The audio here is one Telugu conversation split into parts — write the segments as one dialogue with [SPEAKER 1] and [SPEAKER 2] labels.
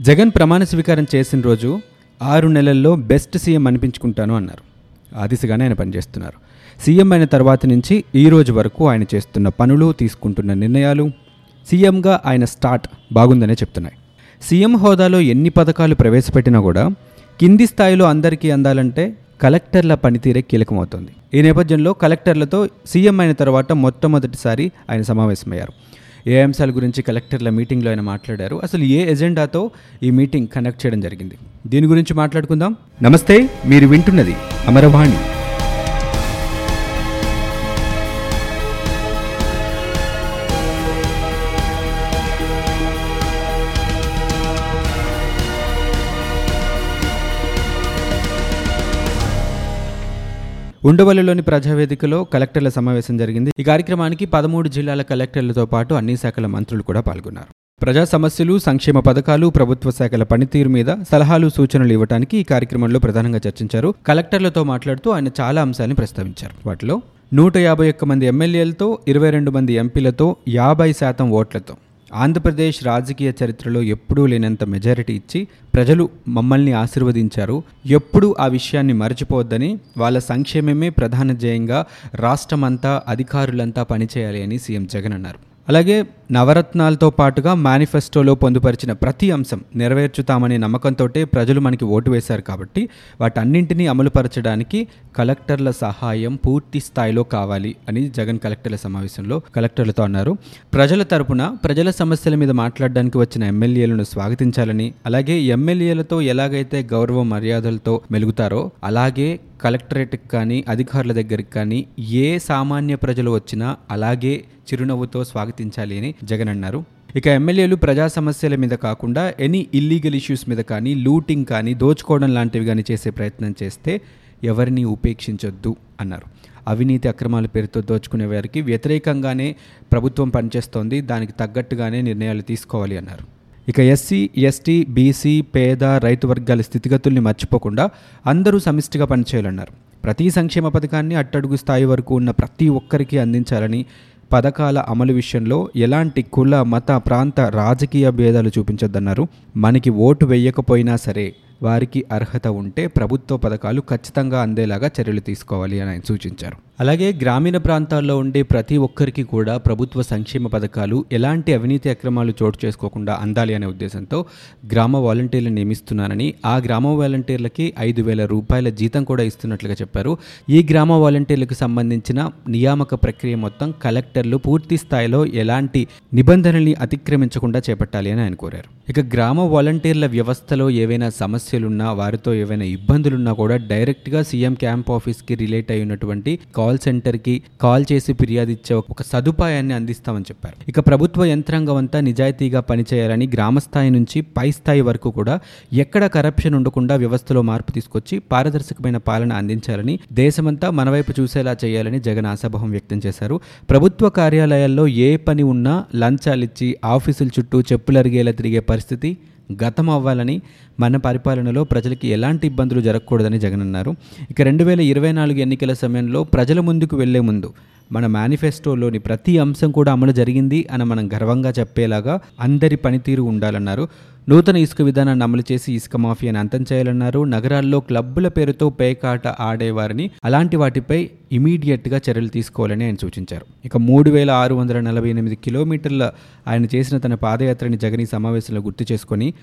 [SPEAKER 1] జగన్ ప్రమాణ స్వీకారం చేసిన రోజు ఆరు నెలల్లో బెస్ట్ సీఎం అనిపించుకుంటాను అన్నారు. ఆ దిశగానే ఆయన పనిచేస్తున్నారు. సీఎం అయిన తర్వాత నుంచి ఈ రోజు వరకు ఆయన చేస్తున్న పనులు తీసుకుంటున్న నిర్ణయాలు సీఎంగా ఆయన స్టార్ట్ బాగుందనే చెప్తున్నాయి. సీఎం హోదాలో ఎన్ని పథకాలు ప్రవేశపెట్టినా కూడా కింది స్థాయిలో అందరికీ అందాలంటే కలెక్టర్ల పనితీరే కీలకమవుతుంది. ఈ నేపథ్యంలో కలెక్టర్లతో సీఎం అయిన తర్వాత మొట్టమొదటిసారి ఆయన సమావేశమయ్యారు. ఏ అంశాల గురించి కలెక్టర్ల మీటింగ్లో ఆయన మాట్లాడారు. అసలు ఏ ఎజెండాతో ఈ మీటింగ్ కండక్ట్ చేయడం జరిగింది? దీని గురించి మాట్లాడుకుందాం. నమస్తే మీరు వింటున్నది అమరవాణి. ఉండవల్లిలోని ప్రజావేదికలో కలెక్టర్ల సమావేశం జరిగింది. ఈ కార్యక్రమానికి పదమూడు జిల్లాల కలెక్టర్లతో పాటు అన్ని శాఖల మంత్రులు కూడా పాల్గొన్నారు. ప్రజా సమస్యలు సంక్షేమ పథకాలు ప్రభుత్వ శాఖల పనితీరు మీద సలహాలు సూచనలు ఇవ్వడానికి ఈ కార్యక్రమంలో ప్రధానంగా చర్చించారు. కలెక్టర్లతో మాట్లాడుతూ ఆయన చాలా అంశాలను ప్రస్తావించారు. వాటిలో నూట యాభై ఒక్క మంది ఎమ్మెల్యేలతో ఇరవై రెండు మంది ఎంపీలతో యాభై శాతం ఓట్లతో ఆంధ్రప్రదేశ్ రాజకీయ చరిత్రలో ఎప్పుడూ లేనంత మెజారిటీ ఇచ్చి ప్రజలు మమ్మల్ని ఆశీర్వదించారు. ఎప్పుడూ ఆ విషయాన్ని మరచిపోవద్దని వాళ్ళ సంక్షేమమే ప్రధాన ధ్యేయంగా రాష్ట్రమంతా అధికారులంతా పనిచేయాలి అని సీఎం జగన్ అన్నారు. అలాగే నవరత్నాలతో పాటుగా మేనిఫెస్టోలో పొందుపరిచిన ప్రతి అంశం నెరవేర్చుతామనే నమ్మకంతో ప్రజలు మనకి ఓటు వేశారు కాబట్టి వాటన్నింటినీ అమలుపరచడానికి కలెక్టర్ల సహాయం పూర్తి స్థాయిలో కావాలి అని జగన్ కలెక్టర్ల సమావేశంలో కలెక్టర్లతో అన్నారు. ప్రజల తరపున ప్రజల సమస్యల మీద మాట్లాడడానికి వచ్చిన ఎమ్మెల్యేలను స్వాగతించాలని అలాగే ఎమ్మెల్యేలతో ఎలాగైతే గౌరవ మర్యాదలతో మెలుగుతారో అలాగే కలెక్టరేట్కి కానీ అధికారుల దగ్గరికి కానీ ఏ సామాన్య ప్రజలు వచ్చినా అలాగే చిరునవ్వుతో స్వాగతించాలి అని జగన్ అన్నారు. ఇక ఎమ్మెల్యేలు ప్రజా సమస్యల మీద కాకుండా ఎనీ ఇల్లీగల్ ఇష్యూస్ మీద కానీ లూటింగ్ కానీ దోచుకోవడం లాంటివి కానీ చేసే ప్రయత్నం చేస్తే ఎవరిని ఉపేక్షించొద్దు అన్నారు. అవినీతి అక్రమాల పేరుతో దోచుకునే వారికి వ్యతిరేకంగానే ప్రభుత్వం పనిచేస్తోంది దానికి తగ్గట్టుగానే నిర్ణయాలు తీసుకోవాలి అన్నారు. ఇక ఎస్సీ ఎస్టీ బీసీ పేద రైతు వర్గాల స్థితిగతుల్ని మర్చిపోకుండా అందరూ సమిష్టిగా పనిచేయాలన్నారు. ప్రతి సంక్షేమ పథకాన్ని అట్టడుగు స్థాయి వరకు ఉన్న ప్రతి ఒక్కరికి అందించాలని పథకాల అమలు విషయంలో ఎలాంటి కుల మత ప్రాంత రాజకీయ భేదాలు చూపించొద్దన్నారు. మనకి ఓటు వేయకపోయినా సరే వారికి అర్హత ఉంటే ప్రభుత్వ పథకాలు ఖచ్చితంగా అందేలాగా చర్యలు తీసుకోవాలి అని ఆయన సూచించారు. అలాగే గ్రామీణ ప్రాంతాల్లో ఉండే ప్రతి ఒక్కరికి కూడా ప్రభుత్వ సంక్షేమ పథకాలు ఎలాంటి అవినీతి అక్రమాలు చోటు చేసుకోకుండా అందాలి అనే ఉద్దేశంతో గ్రామ వాలంటీర్లు నియమిస్తున్నానని ఆ గ్రామ వాలంటీర్లకి ఐదు వేల రూపాయల జీతం కూడా ఇస్తున్నట్లుగా చెప్పారు. ఈ గ్రామ వాలంటీర్లకు సంబంధించిన నియామక ప్రక్రియ మొత్తం కలెక్టర్లు పూర్తి స్థాయిలో ఎలాంటి నిబంధనల్ని అతిక్రమించకుండా చేపట్టాలి అని ఆయన కోరారు. ఇక గ్రామ వాలంటీర్ల వ్యవస్థలో ఏవైనా సమస్యలున్నా వారితో ఏవైనా ఇబ్బందులున్నా కూడా డైరెక్ట్గా సీఎం క్యాంప్ ఆఫీస్కి రిలేట్ అయినటువంటి కాల్ సెంటర్కి కాల్ చేసి ఫిర్యాదు ఇచ్చే ఒక సదుపాయాన్ని అందిస్తామని చెప్పారు. ఇక ప్రభుత్వ యంత్రాంగం అంతా నిజాయితీగా పనిచేయాలని గ్రామ స్థాయి నుంచి పై స్థాయి వరకు కూడా ఎక్కడ కరప్షన్ ఉండకుండా వ్యవస్థలో మార్పు తీసుకొచ్చి పారదర్శకమైన పాలన అందించాలని దేశమంతా మనవైపు చూసేలా చేయాలని జగన్ ఆశాభావం వ్యక్తం చేశారు. ప్రభుత్వ కార్యాలయాల్లో ఏ పని ఉన్నా లంచాలిచ్చి ఆఫీసుల చుట్టూ చెప్పులరిగేలా తిరిగే పరిస్థితి గతం అవ్వాలని మన పరిపాలనలో ప్రజలకి ఎలాంటి ఇబ్బందులు జరగకూడదని జగన్ అన్నారు. ఇక రెండు వేల ఇరవై నాలుగు ఎన్నికల సమయంలో ప్రజల ముందుకు వెళ్ళే ముందు మన మేనిఫెస్టోలోని ప్రతి అంశం కూడా అమలు జరిగింది అని మనం గర్వంగా చెప్పేలాగా అందరి పనితీరు ఉండాలన్నారు. నూతన ఇసుక విధానాన్ని అమలు చేసి ఇసుక మాఫియాను అంతం చేయాలన్నారు. నగరాల్లో క్లబ్బుల పేరుతో పేకాట ఆడేవారిని అలాంటి వాటిపై ఇమీడియట్గా చర్యలు తీసుకోవాలని ఆయన సూచించారు. ఇక మూడు వేల ఆరు వందల నలభై ఎనిమిది కిలోమీటర్ల ఆయన చేసిన తన పాదయాత్రని జగన్ ఈ సమావేశంలో గుర్తు చేసుకొని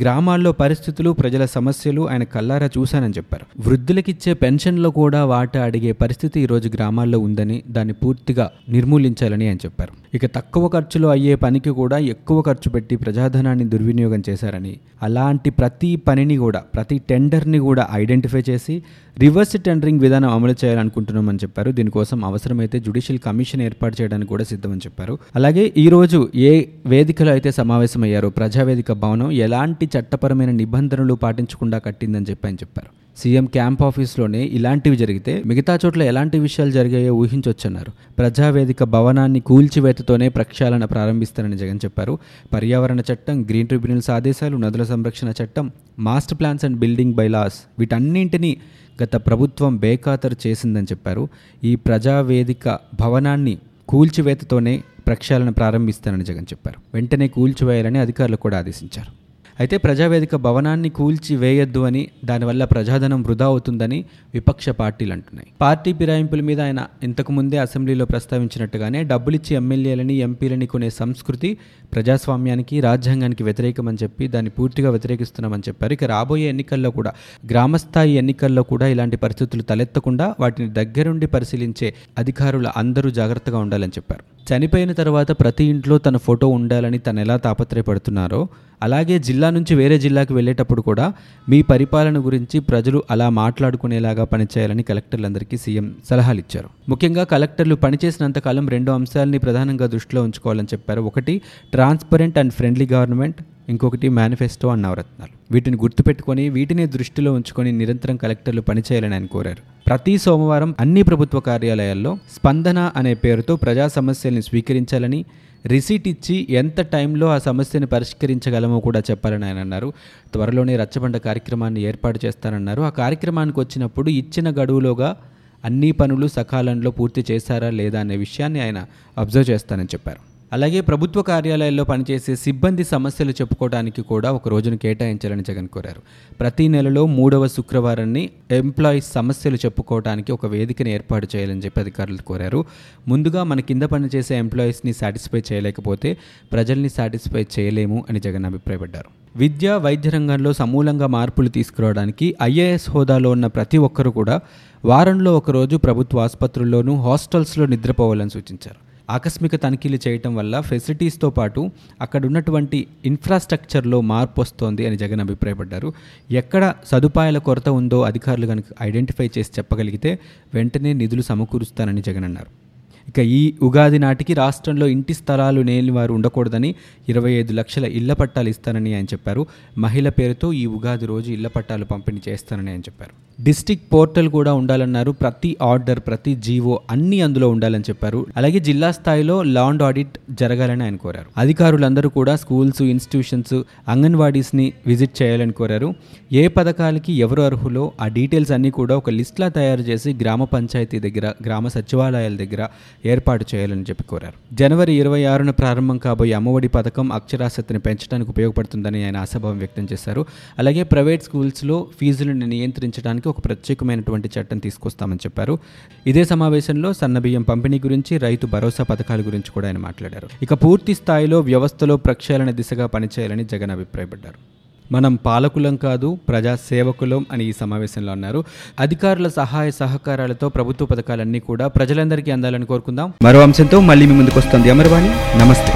[SPEAKER 1] గ్రామాల్లో పరిస్థితులు ప్రజల సమస్యలు ఆయన కల్లారా చూశానని చెప్పారు. వృద్ధులకిచ్చే పెన్షన్లో కూడా వాటా అడిగే పరిస్థితి ఈరోజు గ్రామాల్లో ఉందని దాన్ని పూర్తిగా నిర్మూలించాలని ఆయన చెప్పారు. ఇక తక్కువ ఖర్చులో అయ్యే పనికి కూడా ఎక్కువ ఖర్చు పెట్టి ప్రజాధనాన్ని దుర్వినియోగం చేశారని. అలాంటి ప్రతి పనిని కూడా ప్రతి టెండర్ని కూడా ఐడెంటిఫై చేసి రివర్స్ టెండరింగ్ విధానం అమలు చేయాలనుకుంటున్నామని చెప్పారు. దీనికోసం అవసరమైతే జుడిషియల్ కమిషన్ ఏర్పాటు చేయడానికి కూడా సిద్ధమని చెప్పారు. అలాగే ఈ రోజు ఏ వేదికలో అయితే సమావేశమయ్యారో ప్రజావేదిక భవనం ఎలాంటి చట్టపరమైన నిబంధనలు పాటించకుండా కట్టిందని చెప్పి చెప్పారు. సీఎం క్యాంప్ ఆఫీస్లోనే ఇలాంటివి జరిగితే మిగతా చోట్ల ఎలాంటి విషయాలు జరిగాయో ఊహించొచ్చన్నారు. ప్రజావేదిక భవనాన్ని కూల్చివేతతోనే ప్రక్షాళన ప్రారంభిస్తారని జగన్ చెప్పారు. పర్యావరణ చట్టం గ్రీన్ ట్రిబ్యునల్స్ ఆదేశాలు నదుల సంరక్షణ చట్టం master plans and building bylaws వీటన్నింటినీ గత ప్రభుత్వం బేఖాతరు చేసిందని చెప్పారు. ఈ ప్రజావేదిక భవనాన్ని కూల్చివేతతోనే ప్రక్షాళన ప్రారంభిస్తానని జగన్ చెప్పారు. వెంటనే కూల్చివేయాలని అధికారులు కూడా ఆదేశించారు. అయితే ప్రజావేదిక భవనాన్ని కూల్చి వేయొద్దు అని దానివల్ల ప్రజాధనం వృధా అవుతుందని విపక్ష పార్టీలు అంటున్నాయి. పార్టీ ఫిరాయింపుల మీద ఆయన ఇంతకుముందే అసెంబ్లీలో ప్రస్తావించినట్టుగానే డబ్బులిచ్చి ఎమ్మెల్యేలని ఎంపీలని కొనే సంస్కృతి ప్రజాస్వామ్యానికి రాజ్యాంగానికి వ్యతిరేకమని చెప్పి దాన్ని పూర్తిగా వ్యతిరేకిస్తున్నామని చెప్పారు. ఇక రాబోయే ఎన్నికల్లో కూడా గ్రామస్థాయి ఎన్నికల్లో కూడా ఇలాంటి పరిస్థితులు తలెత్తకుండా వాటిని దగ్గరుండి పరిశీలించే అధికారులు అందరూ జాగ్రత్తగా ఉండాలని చెప్పారు. చనిపోయిన తర్వాత ప్రతి ఇంట్లో తన ఫోటో ఉండాలని తను ఎలా తాపత్రయపడుతున్నారో అలాగే జిల్లా నుంచి వేరే జిల్లాకు వెళ్ళేటప్పుడు కూడా మీ పరిపాలన గురించి ప్రజలు అలా మాట్లాడుకునేలాగా పనిచేయాలని కలెక్టర్లందరికీ సీఎం సలహాలు ఇచ్చారు ముఖ్యంగా కలెక్టర్లు పనిచేసినంతకాలం రెండు అంశాలని ప్రధానంగా దృష్టిలో ఉంచుకోవాలని చెప్పారు. ఒకటి ట్రాన్స్పరెంట్ అండ్ ఫ్రెండ్లీ గవర్నమెంట్. ఇంకొకటి మేనిఫెస్టో అన్న నవరత్నాలు వీటిని గుర్తుపెట్టుకొని వీటిని దృష్టిలో ఉంచుకొని నిరంతరం కలెక్టర్లు పనిచేయాలని ఆయన కోరారు. ప్రతి సోమవారం అన్ని ప్రభుత్వ కార్యాలయాల్లో స్పందన అనే పేరుతో ప్రజా సమస్యల్ని స్వీకరించాలని రిసీట్ ఇచ్చి ఎంత టైంలో ఆ సమస్యను పరిష్కరించగలమో కూడా చెప్పాలని ఆయన అన్నారు. త్వరలోనే రచ్చబండ కార్యక్రమాన్ని ఏర్పాటు చేస్తానన్నారు. ఆ కార్యక్రమానికి వచ్చినప్పుడు ఇచ్చిన గడువులోగా అన్ని పనులు సకాలంలో పూర్తి చేశారా లేదా అనే విషయాన్ని ఆయన అబ్జర్వ్ చేస్తానని చెప్పారు. అలాగే ప్రభుత్వ కార్యాలయాల్లో పనిచేసే సిబ్బంది సమస్యలు చెప్పుకోవడానికి కూడా ఒక రోజును కేటాయించాలని జగన్ కోరారు. ప్రతి నెలలో మూడవ శుక్రవారాన్ని ఎంప్లాయీస్ సమస్యలు చెప్పుకోవడానికి ఒక వేదికను ఏర్పాటు చేయాలని చెప్పి అధికారులు కోరారు. ముందుగా మన కింద పనిచేసే ఎంప్లాయీస్ని సాటిస్ఫై చేయలేకపోతే ప్రజల్ని సాటిస్ఫై చేయలేము అని జగన్ అభిప్రాయపడ్డారు. విద్య వైద్య రంగంలో సమూలంగా మార్పులు తీసుకురావడానికి ఐఏఎస్ హోదాలో ఉన్న ప్రతి ఒక్కరూ కూడా వారంలో ఒకరోజు ప్రభుత్వ ఆసుపత్రుల్లోనూ హాస్టల్స్లో నిద్రపోవాలని సూచించారు. ఆకస్మిక తనిఖీలు చేయటం వల్ల ఫెసిలిటీస్తో పాటు అక్కడ ఉన్నటువంటి ఇన్ఫ్రాస్ట్రక్చర్లో మార్పు వస్తోంది అని జగన్ అభిప్రాయపడ్డారు. ఎక్కడ సదుపాయాల కొరత ఉందో అధికారులు కనుక ఐడెంటిఫై చేసి చెప్పగలిగితే వెంటనే నిధులు సమకూరుస్తానని జగన్ అన్నారు. ఇక ఈ ఉగాది నాటికి రాష్ట్రంలో ఇంటి స్థలాలు లేని వారు ఉండకూడదని ఇరవై ఐదు లక్షల ఇళ్ళ పట్టాలు ఇస్తానని ఆయన చెప్పారు. మహిళ పేరుతో ఈ ఉగాది రోజు ఇళ్ళ పట్టాలు పంపిణీ చేస్తానని ఆయన చెప్పారు. డిస్టిక్ పోర్టల్ కూడా ఉండాలన్నారు. ప్రతి ఆర్డర్ ప్రతి జీవో అన్ని అందులో ఉండాలని చెప్పారు. అలాగే జిల్లా స్థాయిలో లాండ్ ఆడిట్ జరగాలని ఆయన కోరారు. అధికారులందరూ కూడా స్కూల్స్ ఇన్స్టిట్యూషన్స్ అంగన్వాడీస్ని విజిట్ చేయాలని కోరారు. ఏ పథకాలకి ఎవరు అర్హులో ఆ డీటెయిల్స్ అన్నీ కూడా ఒక లిస్ట్లా తయారు చేసి గ్రామ పంచాయతీ దగ్గర గ్రామ సచివాలయాల దగ్గర ఏర్పాటు చేయాలని చెప్పి కోరారు. జనవరి ఇరవై ఆరున ప్రారంభం కాబోయే అమ్మఒడి పథకం అక్షరాస్యతను పెంచడానికి ఉపయోగపడుతుందని ఆయన ఆశాభావం వ్యక్తం చేశారు. అలాగే ప్రైవేట్ స్కూల్స్లో ఫీజులను నియంత్రించడానికి ఒక ప్రత్యేకమైనటువంటి చట్టం తీసుకొస్తామని చెప్పారు. ఇదే సమావేశంలో సన్నబియ్యం పంపిణీ గురించి రైతు భరోసా పథకాల గురించి కూడా ఆయన మాట్లాడారు. ఇక పూర్తి స్థాయిలో వ్యవస్థలో ప్రక్షాళన దిశగా పనిచేయాలని జగన్ అభిప్రాయపడ్డారు. మనం పాలకులం కాదు ప్రజా సేవకులం అని ఈ సమావేశంలో అన్నారు. అధికారుల సహాయ సహకారాలతో ప్రభుత్వ పథకాలన్నీ కూడా ప్రజలందరికీ అందాలని కోరుకుందాం. మరో అంశంతో మళ్ళీ మీ ముందుకు వస్తుంది అమర్వాణి. నమస్తే.